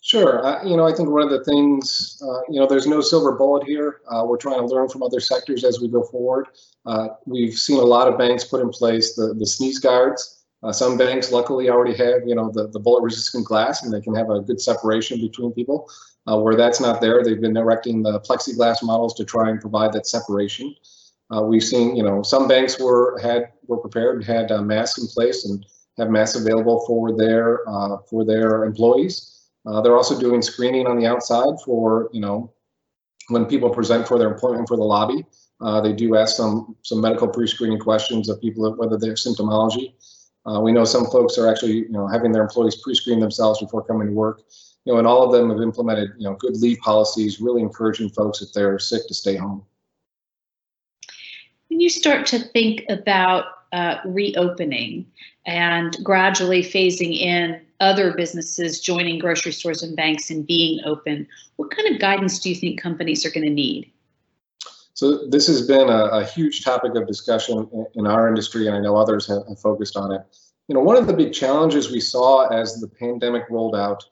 Sure. Uh, you know, I think one of the things, uh, you know, there's no silver bullet here. Uh, we're trying to learn from other sectors as we go forward. Uh, we've seen a lot of banks put in place the, the sneeze guards. Uh, some banks luckily already have, you know, the, the bullet resistant glass and they can have a good separation between people. Uh, where that's not there, they've been erecting the plexiglass models to try and provide that separation. Uh, we've seen, you know, some banks were had were prepared and had uh, masks in place and have masks available for their uh, for their employees. Uh, they're also doing screening on the outside for, you know, when people present for their appointment for the lobby. they do ask some some medical pre-screening questions of people whether they're symptomology. Uh, we know some folks are actually, you know, having their employees pre-screen themselves before coming to work. You know, and all of them have implemented, you know, good leave policies, really encouraging folks if they're sick to stay home. When you start to think about uh, reopening and gradually phasing in other businesses joining grocery stores and banks and being open, what kind of guidance do you think companies are going to need? So this has been a, a, huge topic of discussion in our industry, and I know others have, have, focused on it. You know, one of the big challenges we saw as the pandemic rolled out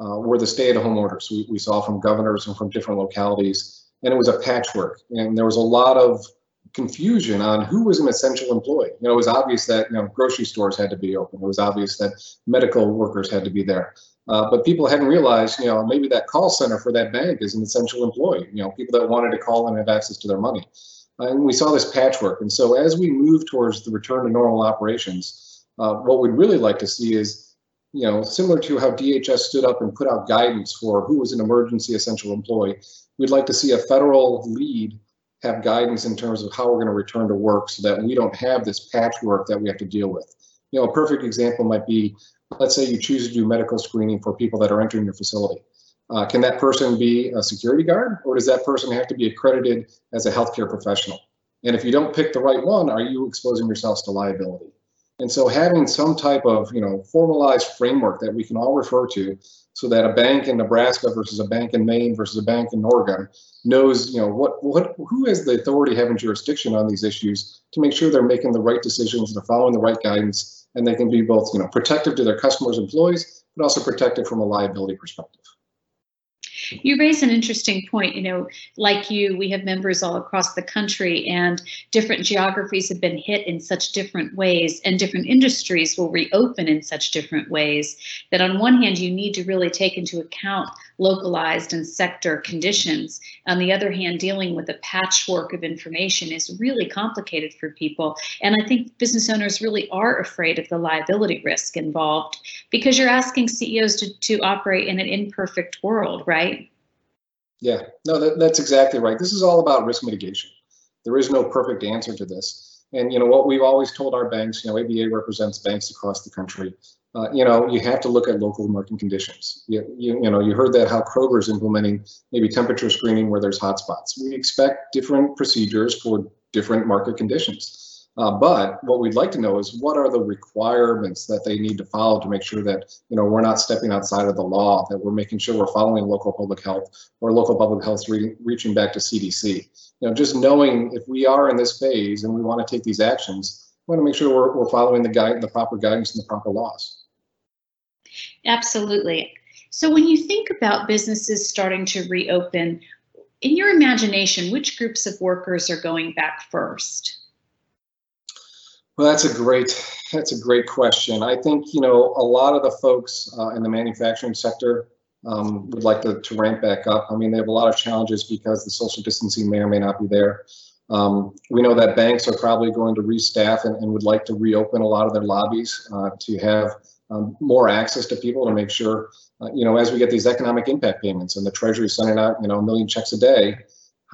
uh, were the stay-at-home orders we, we, saw from governors and from different localities. and it was a patchwork, and there was a lot of confusion on who was an essential employee. You know, it was obvious that you know grocery stores had to be open. It was obvious that medical workers had to be there. Uh, but people hadn't realized, you know, maybe that call center for that bank is an essential employee. You know, people that wanted to call and have access to their money. And we saw this patchwork. And so as we move towards the return to normal operations, uh, what we'd really like to see is, you know, similar to how DHS stood up and put out guidance for who was an emergency essential employee, we'd like to see a federal lead have guidance in terms of how we're going to return to work so that we don't have this patchwork that we have to deal with. You know, a perfect example might be, let's say you choose to do medical screening for people that are entering your facility. Uh, can that person be a security guard or does that person have to be accredited as a healthcare professional? And if you don't pick the right one, are you exposing yourselves to liability? And so having some type of, you know, formalized framework that we can all refer to so that a bank in Nebraska versus a bank in Maine versus a bank in Oregon knows, you know, what what who has the authority having jurisdiction on these issues to make sure they're making the right decisions, they're following the right guidance, and they can be both, you know, protective to their customers' employees, but also protective from a liability perspective. You raise an interesting point. You know, like you, we have members all across the country, and different geographies have been hit in such different ways, and different industries will reopen in such different ways. That on one hand, you need to really take into account localized and sector conditions. On the other hand, dealing with a patchwork of information is really complicated for people. And I think business owners really are afraid of the liability risk involved because you're asking CEOs to, to operate in an imperfect world, right? Yeah, no, that, that's exactly right. This is all about risk mitigation. There is no perfect answer to this. And you know what we've always told our banks, you know, ABA represents banks across the country. Uh, you know, you have to look at local market conditions. You, you, you know, you heard that how Kroger is implementing maybe temperature screening where there's hotspots. We expect different procedures for different market conditions. Uh, but what we'd like to know is what are the requirements that they need to follow to make sure that you know we're not stepping outside of the law, that we're making sure we're following local public health or local public health re reaching back to CDC. You know, just knowing if we are in this phase and we want to take these actions, we want to make sure we're, we're following the guide, the proper guidance and the proper laws. Absolutely. So when you think about businesses starting to reopen, in your imagination, which groups of workers are going back first? Well, that's a great that's a great question. I think you know a lot of the folks uh, in the manufacturing sector um, would like to, to ramp back up. I mean, they have a lot of challenges because the social distancing may or may not be there. Um, we know that banks are probably going to restaff and, and would like to reopen a lot of their lobbies uh, to have um, more access to people to make sure, uh, you know, as we get these economic impact payments and the Treasury sending out, you know, a million checks a day,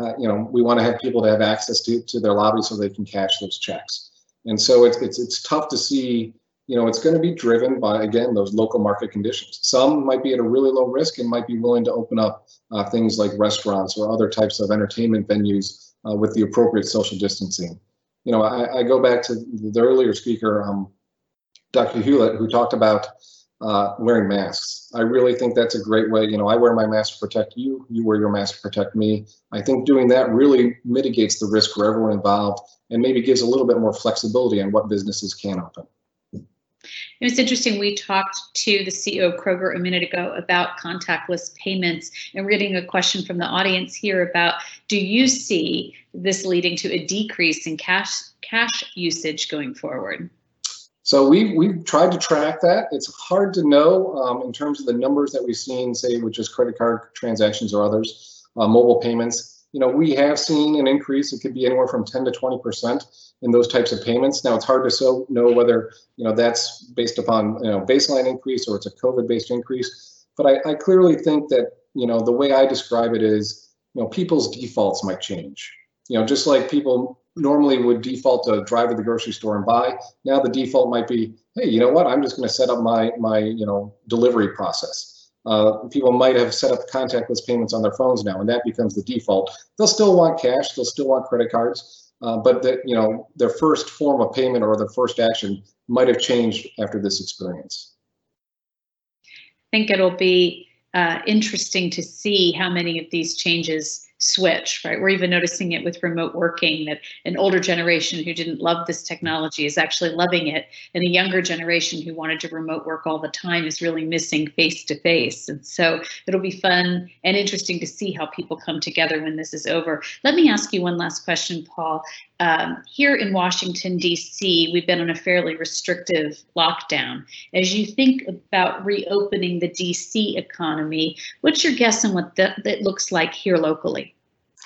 uh, you know, we want to have people to have access to, to their lobby so they can cash those checks. And so it's, it's, it's tough to see, you know, it's going to be driven by, again, those local market conditions. Some might be at a really low risk and might be willing to open up uh, things like restaurants or other types of entertainment venues uh, with the appropriate social distancing. You know, I, I go back to the earlier speaker, um, Dr. Hewlett, who talked about uh, wearing masks. I really think that's a great way. You know, I wear my mask to protect you, you wear your mask to protect me. I think doing that really mitigates the risk for everyone involved and maybe gives a little bit more flexibility on what businesses can open. It was interesting. We talked to the CEO of Kroger a minute ago about contactless payments, and we're getting a question from the audience here about: Do you see this leading to a decrease in cash cash usage going forward? So we've, we've tried to track that. It's hard to know um, in terms of the numbers that we've seen, say, with just credit card transactions or others, uh, mobile payments. You know, we have seen an increase. It could be anywhere from 10 to 20% in those types of payments. Now, it's hard to so know whether, you know, that's based upon, you know, baseline increase or it's a COVID-based increase. But I, I clearly think that, you know, the way I describe it is, you know, people's defaults might change. You know, just like people normally would default to drive to the grocery store and buy. Now the default might be, hey, you know what? I'm just going to set up my my you know delivery process. Uh, people might have set up contactless payments on their phones now, and that becomes the default. They'll still want cash. They'll still want credit cards, uh, but the, you know their first form of payment or their first action might have changed after this experience. I think it'll be uh, interesting to see how many of these changes switch, right? We're even noticing it with remote working that an older generation who didn't love this technology is actually loving it, and a younger generation who wanted to remote work all the time is really missing face to face. And so it'll be fun and interesting to see how people come together when this is over. Let me ask you one last question, Paul. Um, here in Washington, D.C., we've been on a fairly restrictive lockdown. As you think about reopening the D.C. economy, what's your guess on what that, that looks like here locally?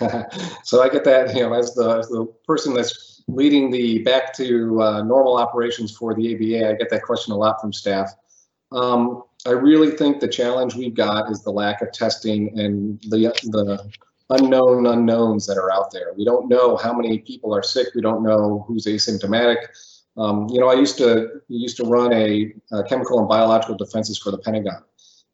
[LAUGHS] so I get that, you know, as the, as the person that's leading the back to uh, normal operations for the ABA, I get that question a lot from staff. Um, I really think the challenge we've got is the lack of testing and the, the unknown unknowns that are out there. We don't know how many people are sick. We don't know who's asymptomatic. Um, you know, I used to used to run a, a chemical and biological defenses for the Pentagon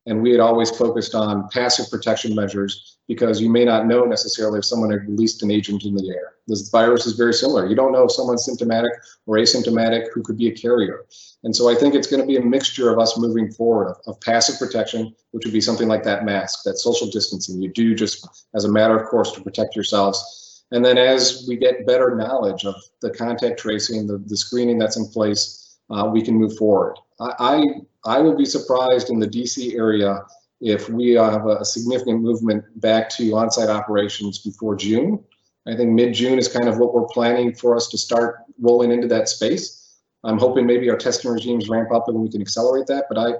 and we had always focused on passive protection measures because you may not know necessarily if someone had released an agent in the air. This virus is very similar. You don't know if someone's symptomatic or asymptomatic who could be a carrier. And so I think it's going to be a mixture of us moving forward of, of passive protection, which would be something like that mask, that social distancing you do just as a matter of course to protect yourselves. And then as we get better knowledge of the contact tracing, the, the screening that's in place, uh, we can move forward. I, I will be surprised in the DC area if we have a significant movement back to on-site operations before June. I think mid-June is kind of what we're planning for us to start rolling into that space. I'm hoping maybe our testing regimes ramp up and we can accelerate that, but I,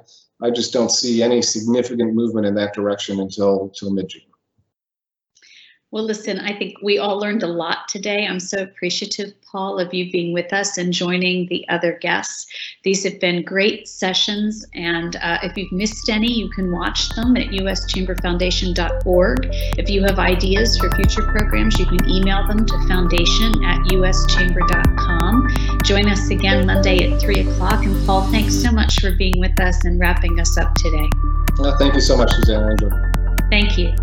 I just don't see any significant movement in that direction until, until mid-June. Well, listen, I think we all learned a lot today. I'm so appreciative, Paul, of you being with us and joining the other guests. These have been great sessions, and uh, if you've missed any, you can watch them at uschamberfoundation.org. If you have ideas for future programs, you can email them to foundation at uschamber.com. Join us again Monday at 3 o'clock. And Paul, thanks so much for being with us and wrapping us up today. Well, thank you so much, Suzanne. It. Thank you.